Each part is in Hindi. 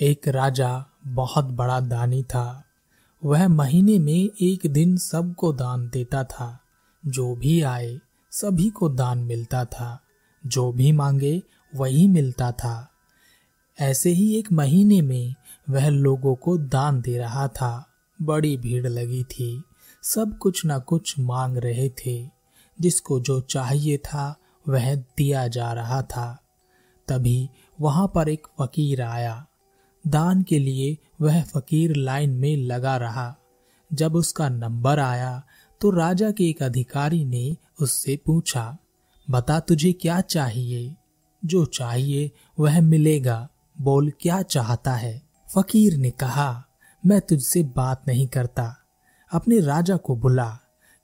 एक राजा बहुत बड़ा दानी था। वह महीने में एक दिन सबको दान देता था। जो भी आए, सभी को दान मिलता था। जो भी मांगे, वही मिलता था। ऐसे ही एक महीने में वह लोगों को दान दे रहा था। बड़ी भीड़ लगी थी। सब कुछ न कुछ मांग रहे थे। जिसको जो चाहिए था, वह दिया जा रहा था। तभी वहाँ पर एक फकीर आया। दान के लिए वह फकीर लाइन में लगा रहा। जब उसका नंबर आया तो राजा के एक अधिकारी ने उससे पूछा, बता तुझे क्या चाहिए? जो चाहिए वह मिलेगा, बोल क्या चाहता है? फकीर ने कहा, मैं तुझसे बात नहीं करता। अपने राजा को बुला,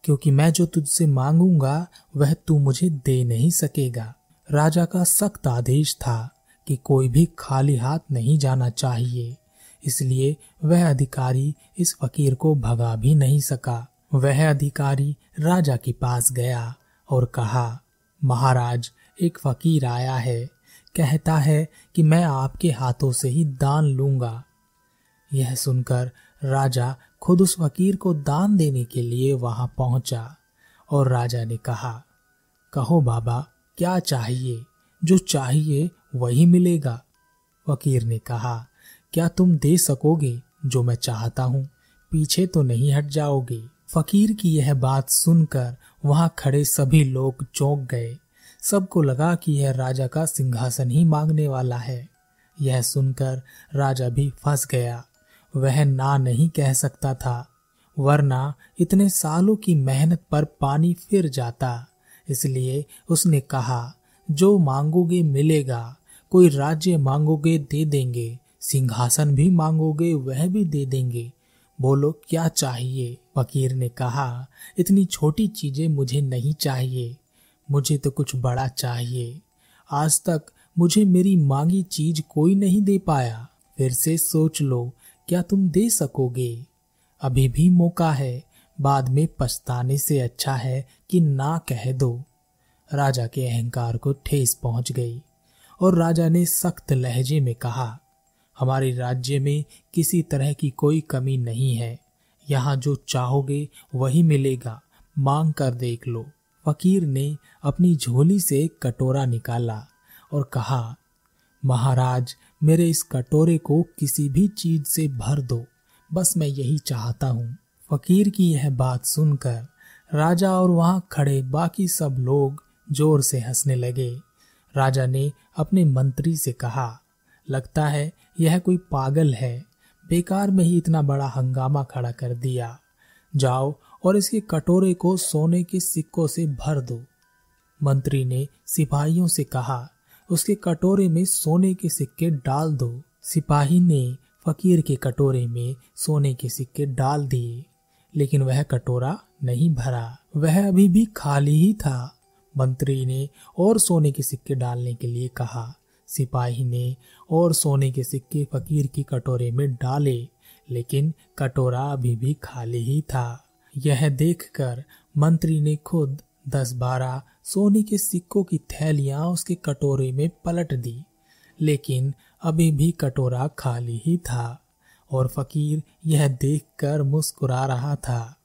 क्योंकि मैं जो तुझसे मांगूँगा, वह तू मुझे दे नहीं सकेगा। राजा का सख्त आदेश था। कि कोई भी खाली हाथ नहीं जाना चाहिए। इसलिए वह अधिकारी इस फकीर को भगा भी नहीं सका। वह अधिकारी राजा के पास गया और कहा, महाराज, एक फकीर आया है। कहता है कि मैं आपके हाथों से ही दान लूँगा यह सुनकर राजा खुद उस फकीर को दान देने के लिए वहाँ पहुँचा और राजा ने कहा, कहो बाबा, क्या चाहिए? जो चाहिए वही मिलेगा। फकीर ने कहा, क्या तुम दे सकोगे जो मैं चाहता हूँ? पीछे तो नहीं हट जाओगे। फकीर की यह बात सुनकर वहाँ खड़े सभी लोग चौंक गए। सबको लगा कि यह राजा का सिंहासन ही मांगने वाला है। यह सुनकर राजा भी फंस गया। वह ना नहीं कह सकता था, वरना इतने सालों की मेहनत पर पानी फिर जाता। इसलिए उसने कहा, जो मांगोगे मिलेगा कोई राज्य मांगोगे, दे देंगे। सिंहासन भी मांगोगे, वह भी दे देंगे। बोलो, क्या चाहिए? फकीर ने कहा, इतनी छोटी चीज़ें मुझे नहीं चाहिए। मुझे तो कुछ बड़ा चाहिए। आज तक मुझे मेरी मांगी चीज़ कोई नहीं दे पाया। फिर से सोच लो, क्या तुम दे सकोगे? अभी भी मौका है। बाद में पछताने से अच्छा है कि ना कह दो। राजा के अहंकार को ठेस पहुँच गई। और राजा ने सख्त लहजे में कहा, हमारे राज्य में किसी तरह की कोई कमी नहीं है। यहाँ जो चाहोगे वही मिलेगा। मांग कर देख लो। फकीर ने अपनी झोली से कटोरा निकाला और कहा, महाराज, मेरे इस कटोरे को किसी भी चीज़ से भर दो। बस मैं यही चाहता हूँ। फकीर की यह बात सुनकर राजा और वहाँ खड़े बाकी सब लोग ज़ोर से हंसने लगे। राजा ने अपने मंत्री से कहा, लगता है यह कोई पागल है। बेकार में ही इतना बड़ा हंगामा खड़ा कर दिया। जाओ और इसके कटोरे को सोने के सिक्कों से भर दो। मंत्री ने सिपाहियों से कहा, उसके कटोरे में सोने के सिक्के डाल दो। सिपाही ने फकीर के कटोरे में सोने के सिक्के डाल दिए, लेकिन वह कटोरा नहीं भरा। वह अभी भी खाली ही था। मंत्री ने और सोने के सिक्के डालने के लिए कहा। सिपाही ने और सोने के सिक्के फकीर की कटोरे में डाले, लेकिन कटोरा अभी भी खाली ही था। यह देखकर मंत्री ने खुद दस बारह सोने के सिक्कों की थैलियाँ उसके कटोरे में पलट दी, लेकिन अभी भी कटोरा खाली ही था। और फकीर यह देखकर मुस्कुरा रहा था।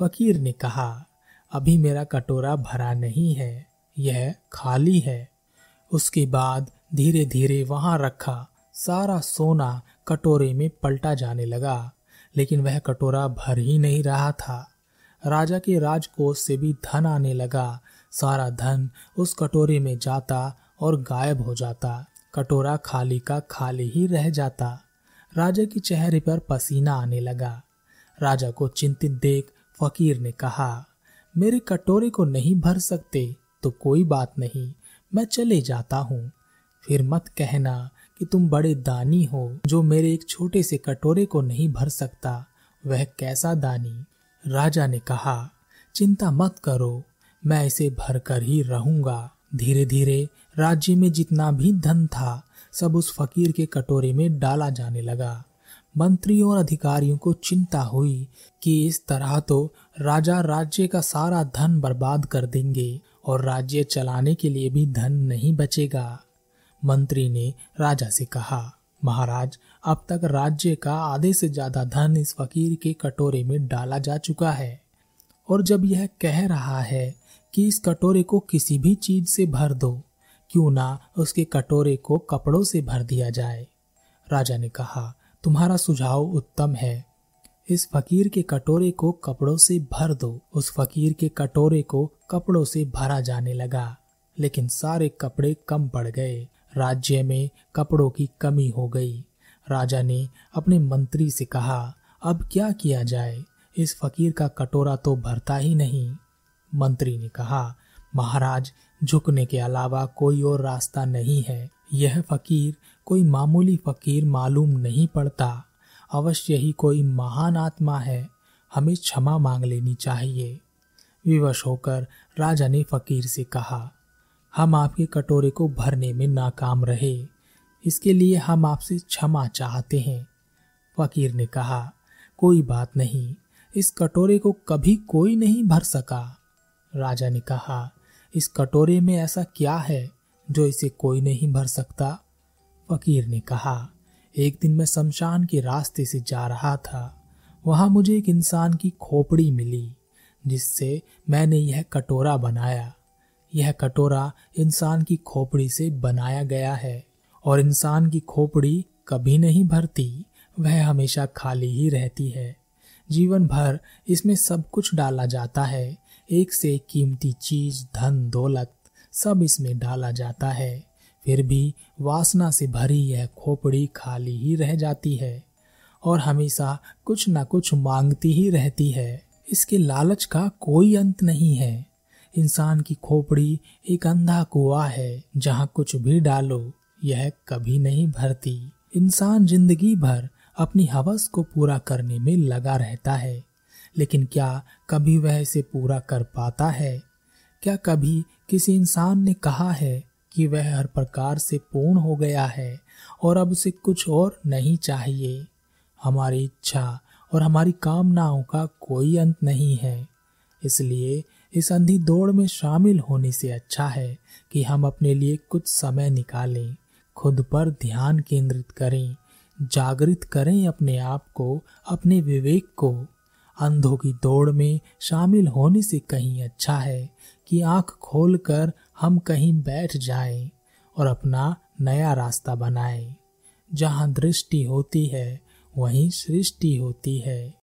फकीर ने कहा अभी मेरा कटोरा भरा नहीं है, यह खाली है। उसके बाद धीरे धीरे वहाँ रखा, सारा सोना कटोरे में पलटा जाने लगा, लेकिन वह कटोरा भर ही नहीं रहा था। राजा के राजकोष से भी धन आने लगा, सारा धन उस कटोरे में जाता और गायब हो जाता, कटोरा खाली का खाली ही रह जाता। राजा के चेहरे पर पसीना आने लगा। राजा को चिंतित देख फकीर ने कहा मेरे कटोरे को नहीं भर सकते तो कोई बात नहीं, मैं चले जाता हूँ। फिर मत कहना कि तुम बड़े दानी हो, जो मेरे एक छोटे से कटोरे को नहीं भर सकता, वह कैसा दानी? राजा ने कहा, चिंता मत करो, मैं इसे भर कर ही रहूँगा। धीरे धीरे राज्य में जितना भी धन था, सब उस फकीर के कटोरे में डाला जाने लगा। मंत्रियों और अधिकारियों को चिंता हुई कि इस तरह तो राजा राज्य का सारा धन बर्बाद कर देंगे और राज्य चलाने के लिए भी धन नहीं बचेगा। मंत्री ने राजा से कहा, महाराज, अब तक राज्य का आधे से ज़्यादा धन इस फकीर के कटोरे में डाला जा चुका है। और जब यह कह रहा है कि इस कटोरे को किसी भी चीज़ से भर दो, क्यों ना उसके कटोरे को कपड़ों से भर दिया जाए? राजा ने कहा तुम्हारा सुझाव उत्तम है। इस फकीर के कटोरे को कपड़ों से भर दो। उस फकीर के कटोरे को कपड़ों से भरा जाने लगा, लेकिन सारे कपड़े कम पड़ गए। राज्य में कपड़ों की कमी हो गई। राजा ने अपने मंत्री से कहा, अब क्या किया जाए? इस फकीर का कटोरा तो भरता ही नहीं। मंत्री ने कहा, महाराज, झुकने के अलावा कोई और रास्ता नहीं है। यह फकीर कोई मामूली फकीर मालूम नहीं पड़ता। अवश्य ही कोई महान आत्मा है, हमें क्षमा मांग लेनी चाहिए। विवश होकर राजा ने फकीर से कहा, हम आपके कटोरे को भरने में नाकाम रहे। इसके लिए हम आपसे क्षमा चाहते हैं। फकीर ने कहा, कोई बात नहीं, इस कटोरे को कभी कोई नहीं भर सका। राजा ने कहा, इस कटोरे में ऐसा क्या है जो इसे कोई नहीं भर सकता? फकीर ने कहा, एक दिन मैं शमशान के रास्ते से जा रहा था। वहाँ मुझे एक इंसान की खोपड़ी मिली, जिससे मैंने यह कटोरा बनाया। यह कटोरा इंसान की खोपड़ी से बनाया गया है, और इंसान की खोपड़ी कभी नहीं भरती, वह हमेशा खाली ही रहती है। जीवन भर इसमें सब कुछ डाला जाता है। एक से एक कीमती चीज़, धन, दौलत सब इसमें डाला जाता है। फिर भी वासना से भरी यह खोपड़ी खाली ही रह जाती है और हमेशा कुछ न कुछ मांगती ही रहती है। इसके लालच का कोई अंत नहीं है। इंसान की खोपड़ी एक अंधा कुआ है, जहाँ कुछ भी डालो, यह कभी नहीं भरती। इंसान ज़िंदगी भर अपनी हवस को पूरा करने में लगा रहता है, लेकिन क्या कभी वह इसे पूरा कर पाता है? क्या कभी किसी इंसान ने कहा है कि वह हर प्रकार से पूर्ण हो गया है और अब उसे कुछ और नहीं चाहिए। हमारी इच्छा और हमारी कामनाओं का कोई अंत नहीं है। इसलिए इस अंधी दौड़ में शामिल होने से अच्छा है कि हम अपने लिए कुछ समय निकालें, खुद पर ध्यान केंद्रित करें, जागृत करें अपने आप को, अपने विवेक को। अंधों की दौड़ में शामिल होने से कहीं अच्छा है कि आँख खोलकर हम कहीं बैठ जाएँ और अपना नया रास्ता बनाएँ। जहाँ दृष्टि होती है, वहीं सृष्टि होती है।